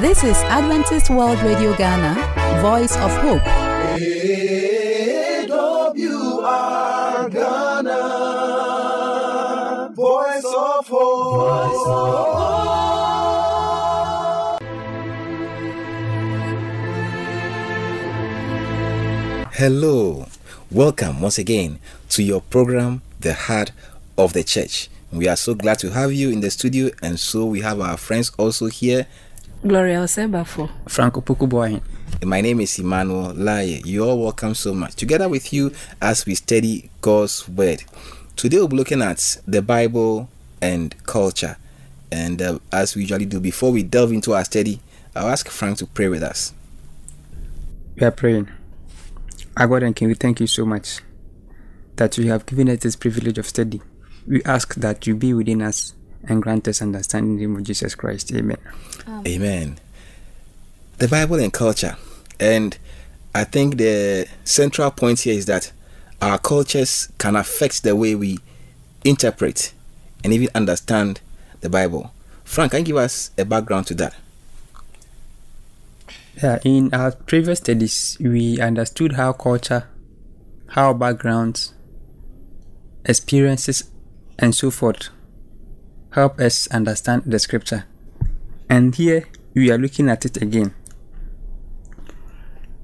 This is Adventist World Radio Ghana, Voice of Hope. AWR Ghana, Voice of Hope. Hello, welcome once again to your program, The Heart of the Church. We are so glad to have you in the studio, and so we have our friends also here. Gloria Osebafo. Franco Pukuboy. My name is Emmanuel Laye. You are welcome so much. Together with you as we study God's Word. Today we'll be looking at the Bible and culture. And uh, as we usually do, before we delve into our study, I'll ask Frank to pray with us. We are praying. Our God and King, we thank you so much that you have given us this privilege of study. We ask that you be within us and grant us understanding in the name of Jesus Christ. Amen. Amen. The Bible and culture. And I think the central point here is that our cultures can affect the way we interpret and even understand the Bible. Frank, can you give us a background to that? Yeah, in our previous studies, we understood how culture, how backgrounds, experiences, and so forth help us understand the scripture. And here we are looking at it again.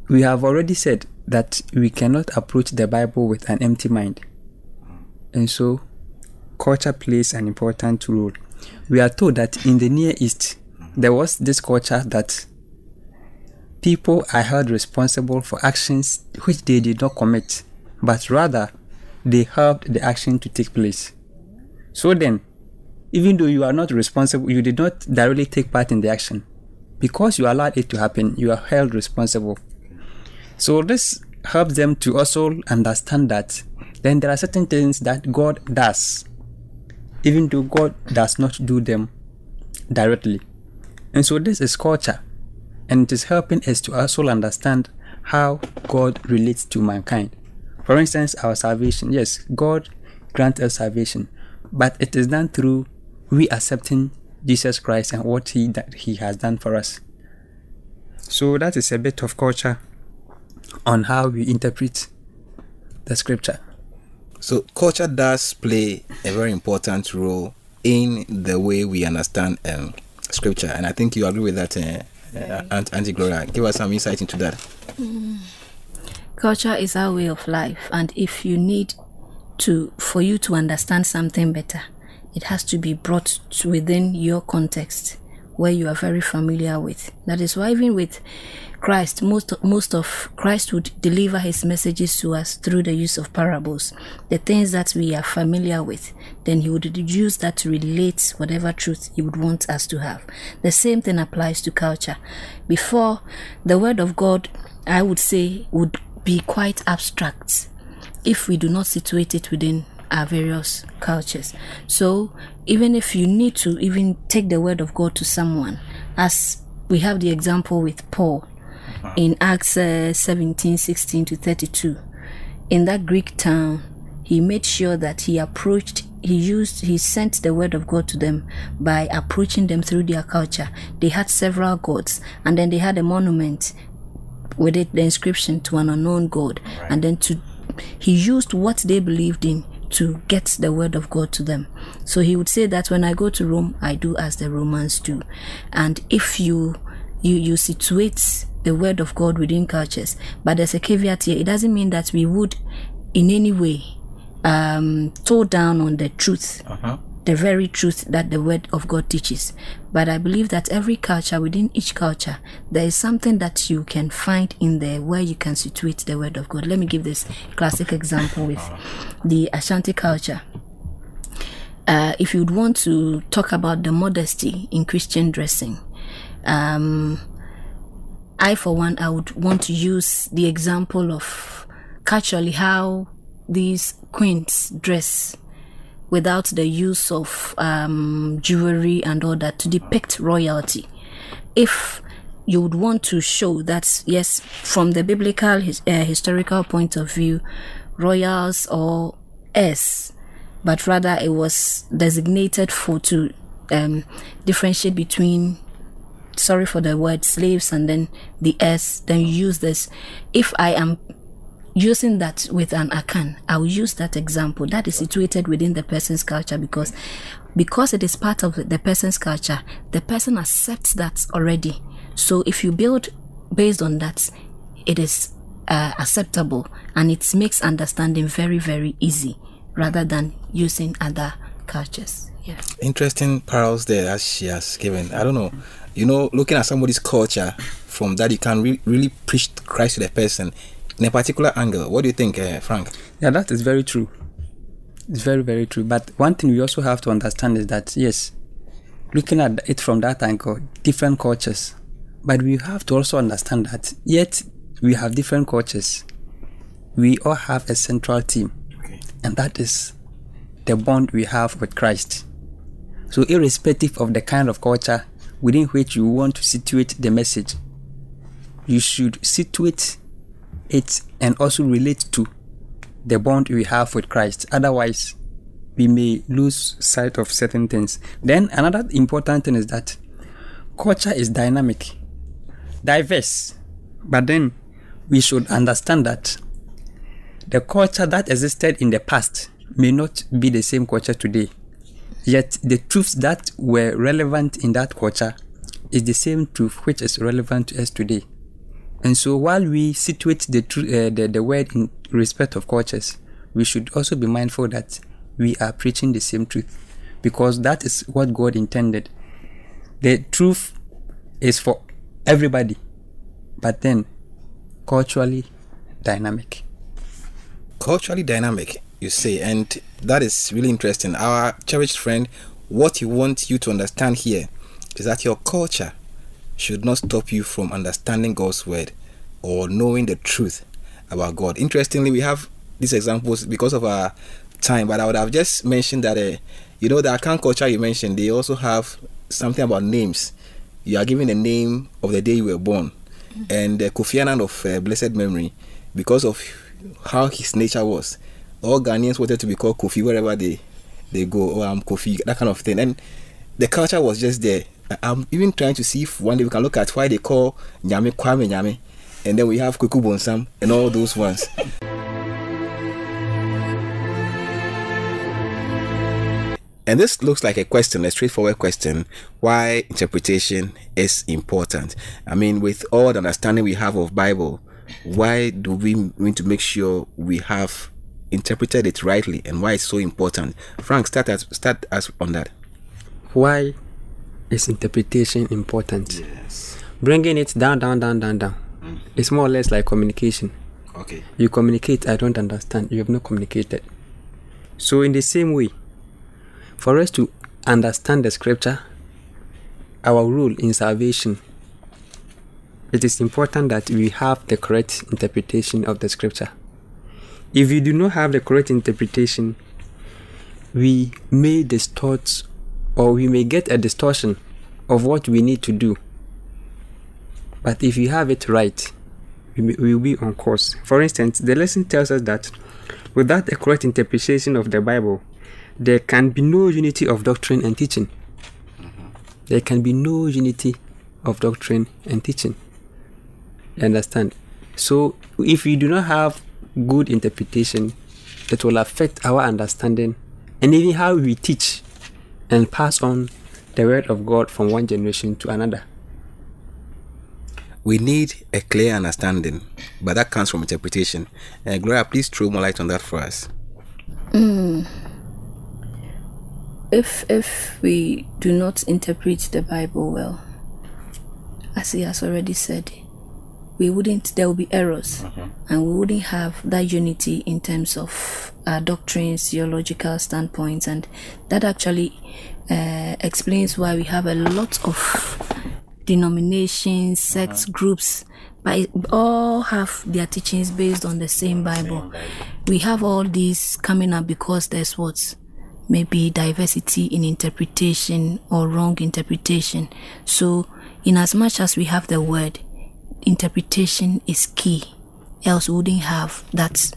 We have already said that we cannot approach the Bible with an empty mind. And so, culture plays an important role. We are told that in the Near East, there was this culture that people are held responsible for actions which they did not commit, but rather they helped the action to take place. So then, even though you are not responsible, you did not directly take part in the action. Because you allowed it to happen, you are held responsible. So this helps them to also understand that then there are certain things that God does, even though God does not do them directly. And so this is culture, and it is helping us to also understand how God relates to mankind. For instance, our salvation. Yes, God grants us salvation, but it is done through we accepting Jesus Christ and what he that he has done for us. So that is a bit of culture on how we interpret the scripture. So, culture does play a very important role in the way we understand um, scripture. And I think you agree with that, uh, uh, Aunt, Auntie Gloria. Give us some insight into that. Culture is our way of life, and if you need to, for you to understand something better, it has to be brought to within your context where you are very familiar with. That is why even with Christ, most most of Christ would deliver his messages to us through the use of parables, the things that we are familiar with. Then he would use that to relate whatever truth he would want us to have. The same thing applies to culture. Before the word of God, I would say, would be quite abstract if we do not situate it within our various cultures. So even if you need to even take the word of God to someone, as we have the example with Paul in Acts uh, 17, 16 to 32, in that Greek town, he made sure that he approached he used he sent the word of god to them by approaching them through their culture. They had several gods and then they had a monument with it the inscription to an unknown god. And then to he used what they believed in to get the word of God to them. So he would say that when I go to Rome, I do as the Romans do. And if you you you situate the word of God within cultures, but there's a caveat here. It doesn't mean that we would in any way um toe down on the truth. The very truth that the word of God teaches. But I believe that every culture, within each culture, there is something that you can find in there where you can situate the word of God. Let me give this classic example with the Ashanti culture. Uh, if you'd want to talk about the modesty in Christian dressing, um, I, for one, I would want to use the example of culturally how these queens dress without the use of um, jewelry and all that to depict royalty. If you would want to show that, yes, from the biblical his, uh, historical point of view, royals or heirs, but rather it was designated for to um, differentiate between sorry for the word slaves and then the s then you use this if i am using that with an akan i'll use that example that is situated within the person's culture because because it is part of the person's culture the person accepts that already so if you build based on that it is uh, acceptable and it makes understanding very very easy rather than using other cultures yeah Interesting parallels there that she has given. I don't know. You know, looking at somebody's culture from that, you can re- really preach Christ to the person in a particular angle. What do you think, uh, Frank? Yeah, that is very true. It's very, very true. But one thing we also have to understand is that, yes, looking at it from that angle, different cultures. But we have to also understand that, yet, we have different cultures. We all have a central theme, and that is the bond we have with Christ. So, irrespective of the kind of culture within which you want to situate the message, you should situate it and also relate to the bond we have with Christ. Otherwise, we may lose sight of certain things. Then, another important thing is that culture is dynamic, diverse, but then we should understand that the culture that existed in the past may not be the same culture today. Yet, the truths that were relevant in that culture is the same truth which is relevant to us today. And so, while we situate the, uh, the the word in respect of cultures, we should also be mindful that we are preaching the same truth, because that is what God intended. The truth is for everybody, but then culturally dynamic. culturally dynamic, you say, and that is really interesting. Our cherished friend, what he wants you to understand here is that your culture should not stop you from understanding God's word or knowing the truth about God. Interestingly, we have these examples because of our time, but I would have just mentioned that, uh, you know, the Akan culture you mentioned, they also have something about names. You are given the name of the day you were born. And uh, Kofi Annan of uh, blessed memory, because of how his nature was, all Ghanaians wanted to be called Kofi wherever they they go. Oh, I'm Kofi, that kind of thing. And the culture was just there. I'm even trying to see if one day we can look at why they call Nyame Kwame Nyame, and then we have Kuku Bonsam and all those ones. And this looks like a question, a straightforward question, why interpretation is important. I mean, with all the understanding we have of Bible, why do we need to make sure we have interpreted it rightly and why it's so important? Frank, start us start us on that. Why is interpretation important? Yes. Bringing it down, down, down, down, down. Hmm. It's more or less like communication. Okay. You communicate, I don't understand. You have not communicated. So, in the same way, for us to understand the scripture, our role in salvation, it is important that we have the correct interpretation of the scripture. If you do not have the correct interpretation, we may distort or we may get a distortion of what we need to do. But if you have it right, we we will be on course. For instance, the lesson tells us that without a correct interpretation of the Bible, there can be no unity of doctrine and teaching. Mm-hmm. There can be no unity of doctrine and teaching. You understand? So, if we do not have good interpretation, it will affect our understanding and even how we teach and pass on the word of God from one generation to another. We need a clear understanding, but that comes from interpretation. Uh, Gloria, please throw more light on that for us. if if we do not interpret the bible well as he has already said we wouldn't there will be errors. Mm-hmm. And we wouldn't have that unity in terms of our doctrines theological standpoints. And that actually uh, explains why we have a lot of denominations sects mm-hmm. groups but all have their teachings based on the same bible. We have all these coming up because there's what? Maybe diversity in interpretation or wrong interpretation. So, in as much as we have the word, interpretation is key. Else, we wouldn't have that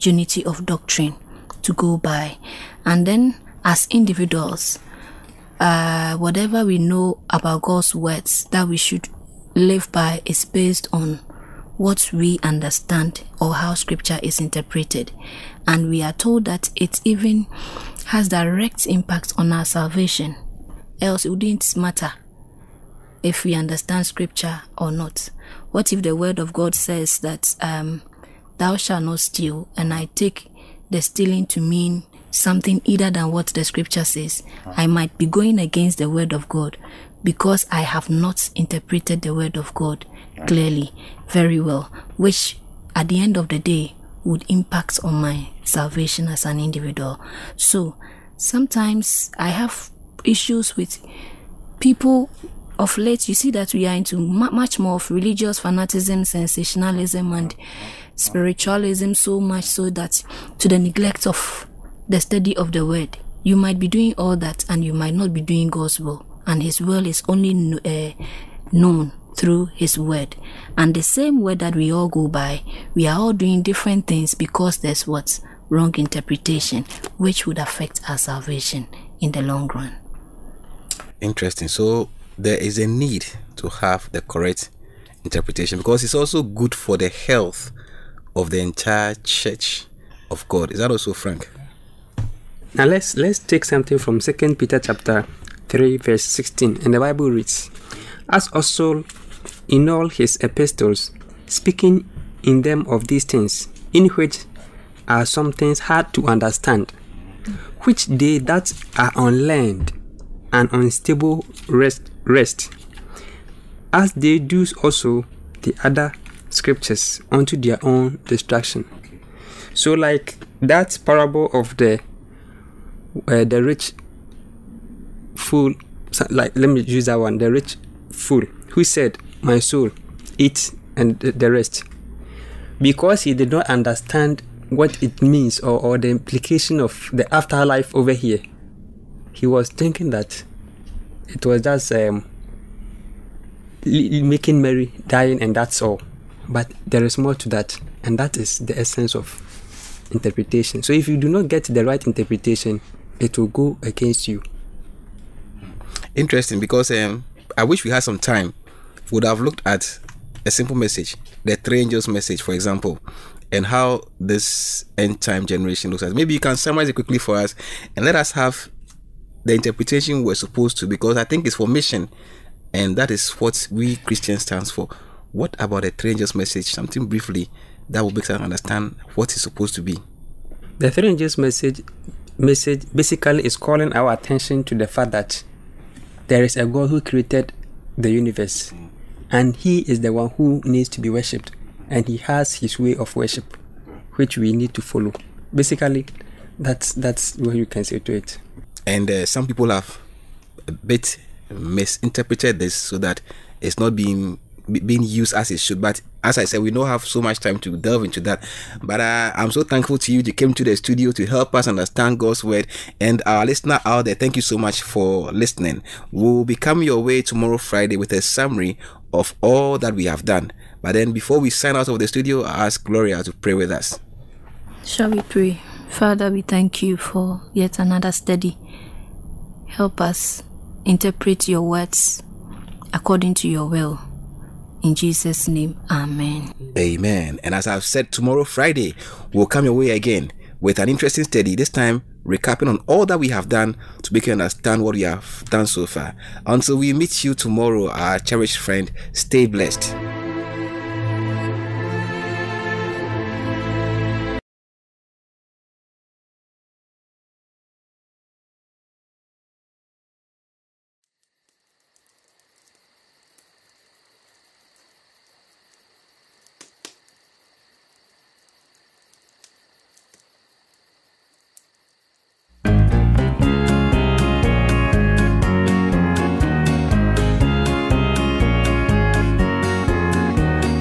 unity of doctrine to go by. And then, as individuals, uh, whatever we know about God's words that we should live by is based on what we understand or how scripture is interpreted. And we are told that it even has direct impact on our salvation. Else it wouldn't matter if we understand scripture or not. What if the word of God says that um, thou shalt not steal, and I take the stealing to mean something either than what the scripture says? I might be going against the word of God because I have not interpreted the word of God clearly, very well, which at the end of the day would impact on my salvation as an individual. So sometimes I have issues with people of late. You see that we are into mu- much more of religious fanaticism, sensationalism, and spiritualism so much so that to the neglect of the study of the word. You might be doing all that and you might not be doing God's will, and His will is only uh, known through His word. And the same word that we all go by, we are all doing different things because there's what wrong interpretation, which would affect our salvation in the long run. Interesting. So there is a need to have the correct interpretation because it's also good for the health of the entire church of God. Is that also Frank? Now let's let's take something from Second Peter chapter three verse sixteen, and the Bible reads, "As also in all his epistles, speaking in them of these things, in which are some things hard to understand, which they that are unlearned and unstable wrest wrest, as they do also the other scriptures unto their own destruction." So, like that parable of the uh, the rich fool, like let me use that one, the rich fool who said, "My soul, eat," and the rest, because he did not understand what it means or, or the implication of the afterlife over here. He was thinking that it was just um, making merry, dying, and that's all. But there is more to that, and that is the essence of interpretation. So if you do not get the right interpretation, it will go against you. Interesting because um, I wish we had some time. Would have looked at a simple message, the three angels message, for example, and how this end time generation looks at. Maybe you can summarize it quickly for us and let us have the interpretation we're supposed to because I think it's for mission and that is what we Christians stands for. What about the three angels message? Something briefly that will make us understand what it's supposed to be. The three angels message message basically is calling our attention to the fact that there is a God who created the universe and he is the one who needs to be worshipped and he has his way of worship which we need to follow. Basically that's that's what you can say to it. And uh, some people have a bit misinterpreted this so that it's not being being used as it should. But as i said we don't have so much time to delve into that. But uh, i'm so thankful to you. You came to the studio to help us understand god's word. And our listener out there thank you so much for listening. We'll be coming your way tomorrow friday with a summary of all that we have done. But then before we sign out of the studio i ask gloria to pray with us. Shall we pray? Father, we thank you for yet another study. Help us interpret your words according to your will. In Jesus' name, Amen. Amen. And as I've said, tomorrow, Friday, we'll come your way again with an interesting study. This time, recapping on all that we have done to make you understand what we have done so far. Until we meet you tomorrow, our cherished friend, stay blessed.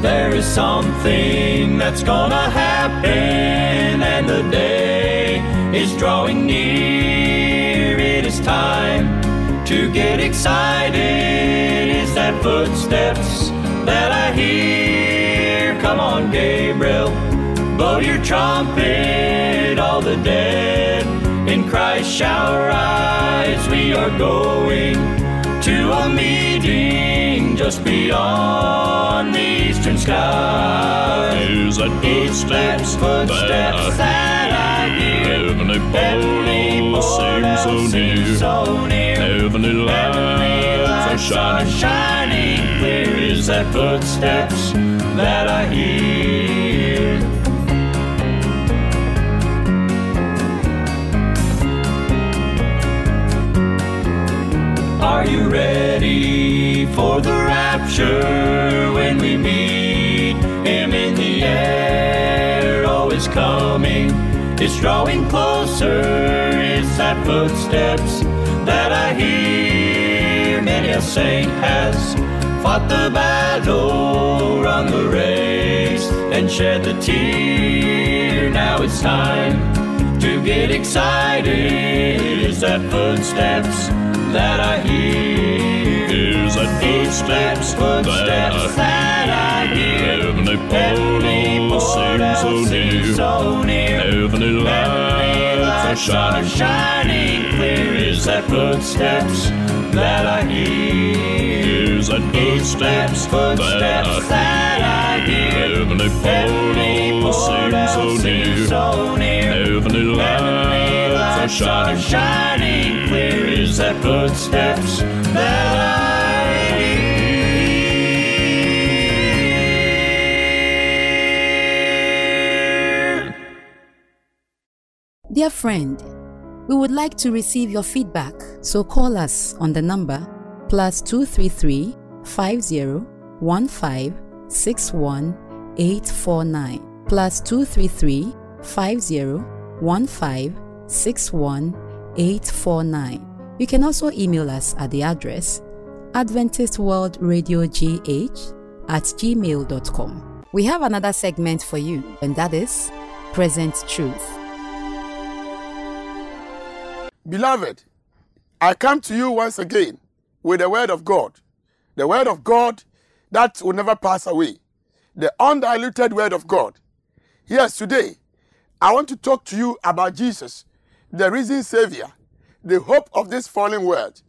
There is something that's gonna happen, and the day is drawing near. It is time to get excited. Is that footsteps that I hear? Come on, Gabriel, blow your trumpet. All the dead in Christ shall rise. We are going to a meeting just beyond the eastern sky. Is that footsteps, footsteps that I hear. Heavenly portal seems so near. seems so near. Heavenly Heavenly lights are lights are shining. shining clear. Is that footsteps that I hear? Ready for the rapture when we meet Him in the air? Oh, it's coming, it's drawing closer. It's that footsteps that I hear. Many a saint has fought the battle, run the race, and shed the tear. Now it's time to get excited. It's that footsteps that I hear. Is that footsteps footsteps that I hear. Heavenly portal seems so near. so near. Heavenly lights are shining. shining clear. Is that footsteps that I hear? Is that footsteps that footsteps that I hear? Heavenly portal seems so near. Lights are shining. clear. Is that footsteps that I? Dear friend, we would like to receive your feedback, so call us on the number plus 233 50 15 61 849 plus 233 50 15 61 849. You can also email us at the address Adventist World Radio GH at gmail.com. We have another segment for you, and that is Present Truth. Beloved, I come to you once again with the word of God, the word of God that will never pass away, the undiluted word of God. Yes, today I want to talk to you about Jesus, the risen Savior, the hope of this fallen world.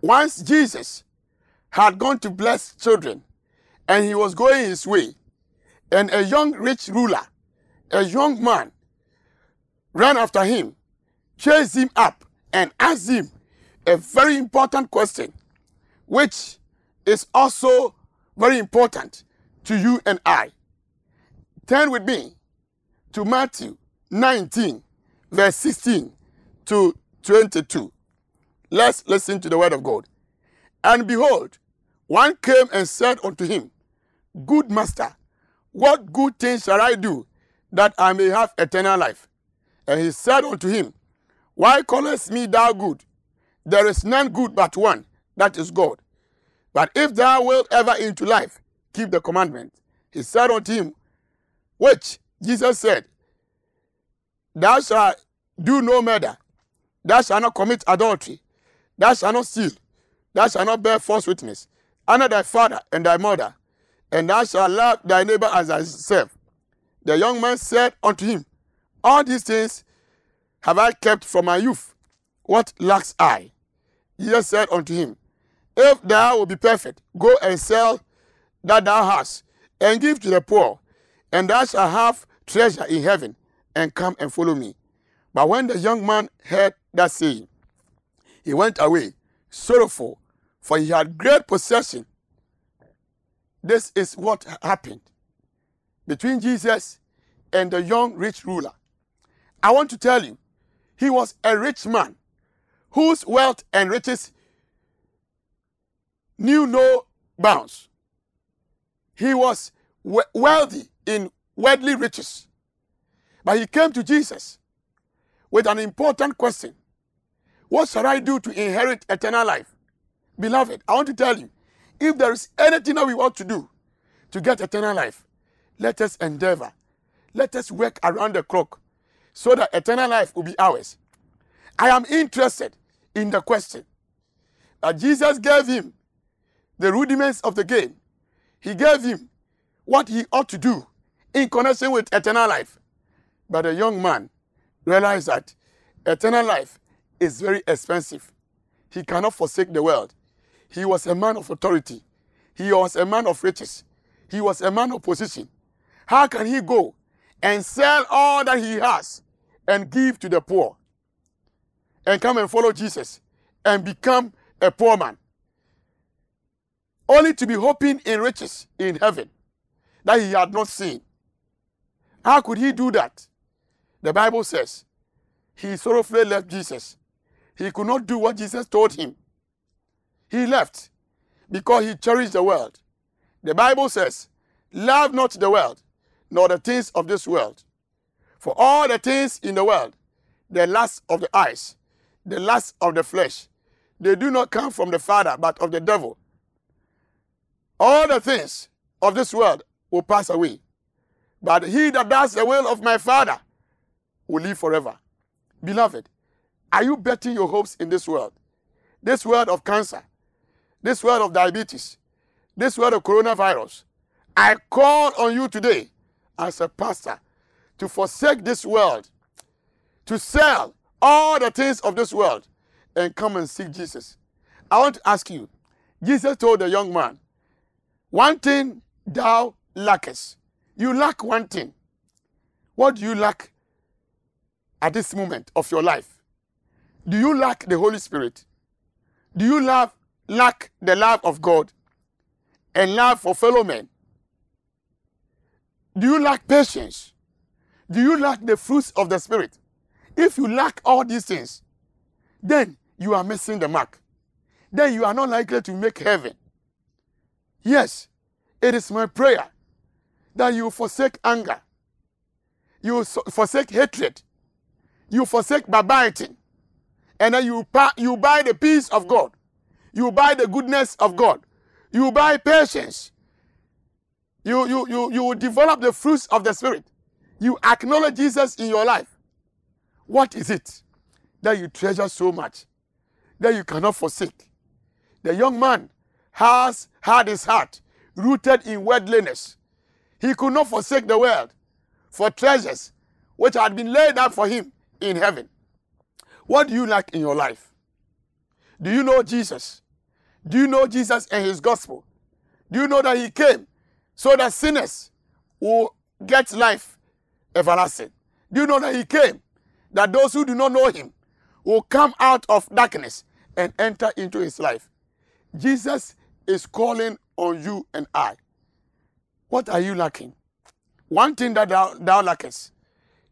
Once Jesus had gone to bless children and he was going his way, and a young rich ruler, a young man, ran after him chased him up and asked him a very important question, which is also very important to you and I. Turn with me to Matthew 19, verse 16 to 22. Let's listen to the word of God. And behold, one came and said unto him, Good master, what good thing shall I do that I may have eternal life? And he said unto him, Why callest me thou good? There is none good but one, that is God. But if thou wilt ever into life, keep the commandment. He said unto him, Which Jesus said, Thou shalt do no murder, thou shalt not commit adultery, thou shalt not steal, thou shalt not bear false witness, honor thy father and thy mother, and thou shalt love thy neighbor as thyself. The young man said unto him, All these things have I kept from my youth. What lacks I? Jesus said unto him, If thou wilt be perfect, go and sell that thou hast, and give to the poor, and thou shalt have treasure in heaven, and come and follow me. But when the young man heard that saying, he went away sorrowful, for he had great possession. This is what happened between Jesus and the young rich ruler. I want to tell you, he was a rich man whose wealth and riches knew no bounds. He was we- wealthy in worldly riches. But he came to Jesus with an important question What shall I do to inherit eternal life? Beloved, I want to tell you if there is anything that we want to do to get eternal life, let us endeavor, let us work around the clock so that eternal life will be ours. I am interested in the question that Jesus gave him the rudiments of the game. He gave him what he ought to do in connection with eternal life. But the young man realized that eternal life is very expensive. He cannot forsake the world. He was a man of authority. He was a man of riches. He was a man of position. How can he go and sell all that he has and give to the poor and come and follow Jesus and become a poor man? Only to be hoping in riches in heaven that he had not seen. How could he do that? The Bible says he sorrowfully left Jesus. He could not do what Jesus told him. He left because he cherished the world. The Bible says, Love not the world, nor the things of this world. For all the things in the world, the lust of the eyes, the lust of the flesh, they do not come from the Father, but of the devil. All the things of this world will pass away, but he that does the will of my Father will live forever. Beloved, are you betting your hopes in this world? This world of cancer, this world of diabetes, this world of coronavirus. I call on you today as a pastor to forsake this world, to sell all the things of this world and come and seek Jesus. I want to ask you Jesus told the young man, One thing thou lackest. You lack one thing. What do you lack at this moment of your life? Do you lack the Holy Spirit? Do you love, lack the love of God and love for fellow men? Do you lack patience? Do you lack the fruits of the Spirit? If you lack all these things, then you are missing the mark. Then you are not likely to make heaven. Yes, it is my prayer that you forsake anger, you forsake hatred, you forsake backbiting, and then you, you buy the peace of God, you buy the goodness of mm. God, you buy patience, you, you, you, you develop the fruits of the Spirit, you acknowledge Jesus in your life. What is it that you treasure so much that you cannot forsake? The young man has had his heart rooted in worldliness. He could not forsake the world for treasures which had been laid up for him in heaven. What do you lack in your life? Do you know Jesus? Do you know Jesus and his gospel? Do you know that he came so that sinners will get life everlasting? Do you know that he came that those who do not know him will come out of darkness and enter into his life? Jesus is calling on you and I. What are you lacking? One thing that thou, thou lackest.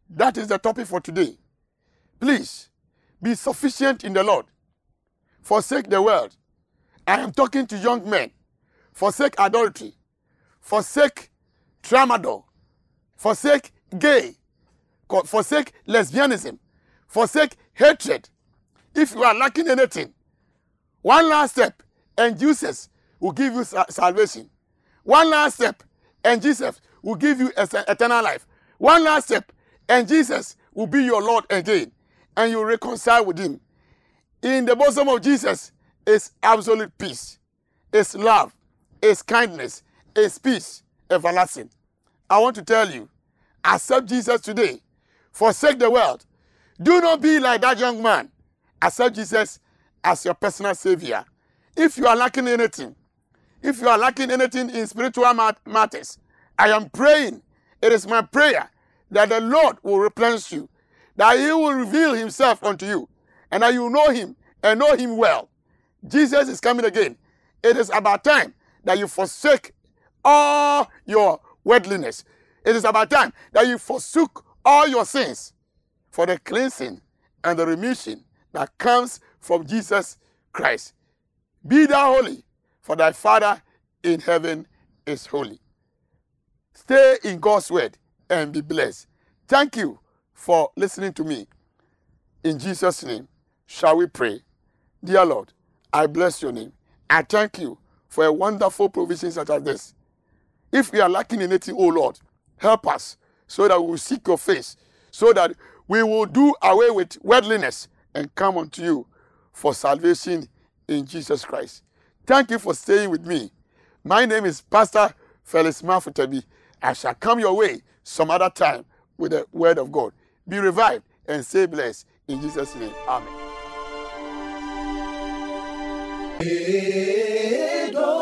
That is the topic for today. Please be sufficient in the Lord. Forsake the world. I am talking to young men. Forsake adultery. Forsake tramadol. Forsake gay. Forsake lesbianism. Forsake hatred. If you are lacking anything, one last step and Jesus will give you salvation. One last step and Jesus will give you eternal life. One last step and Jesus will be your Lord again and you reconcile with him. In the bosom of Jesus is absolute peace, is love, is kindness, is peace everlasting. I want to tell you, accept Jesus today. Forsake the world. Do not be like that young man. Accept Jesus as your personal savior. If you are lacking anything, if you are lacking anything in spiritual matters, I am praying. It is my prayer that the Lord will replenish you, that He will reveal Himself unto you, and that you know Him and know Him well. Jesus is coming again. It is about time that you forsake all your worldliness. It is about time that you forsook all your sins for the cleansing and the remission that comes from Jesus Christ. Be thou holy, for thy Father in heaven is holy. Stay in God's word and be blessed. Thank you for listening to me. In Jesus' name, shall we pray? Dear Lord, I bless your name. I thank you for a wonderful provision such as this. If we are lacking in anything, oh Lord, help us so that we will seek your face, so that we will do away with worldliness and come unto you for salvation in Jesus Christ. Thank you for staying with me. My name is Pastor Felix Mafutabi. I shall come your way some other time with the word of God. Be revived and stay blessed In Jesus' name, Amen. AWR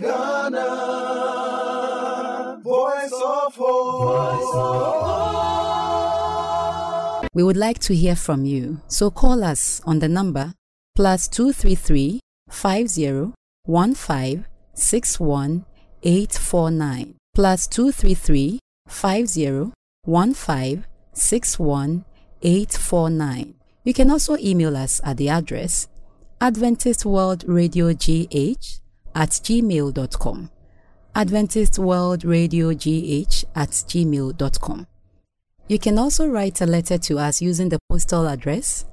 Ghana, Voice of Hope. We would like to hear from you, so call us on the number plus 233 50 15 61 849 plus 233 50 15 61 849. You can also email us at the address Adventist World Radio GH at gmail.com. Adventist World Radio GH at gmail.com. You can also write a letter to us using the postal address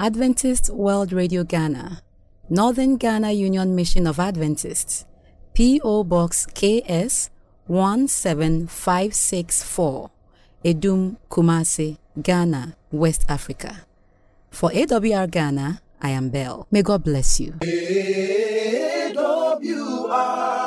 Adventist World Radio Ghana, Northern Ghana Union Mission of Adventists, P.O. Box KS 17564, Adum Kumasi, Ghana, West Africa. For AWR Ghana, I am Bell. May God bless you. AWR.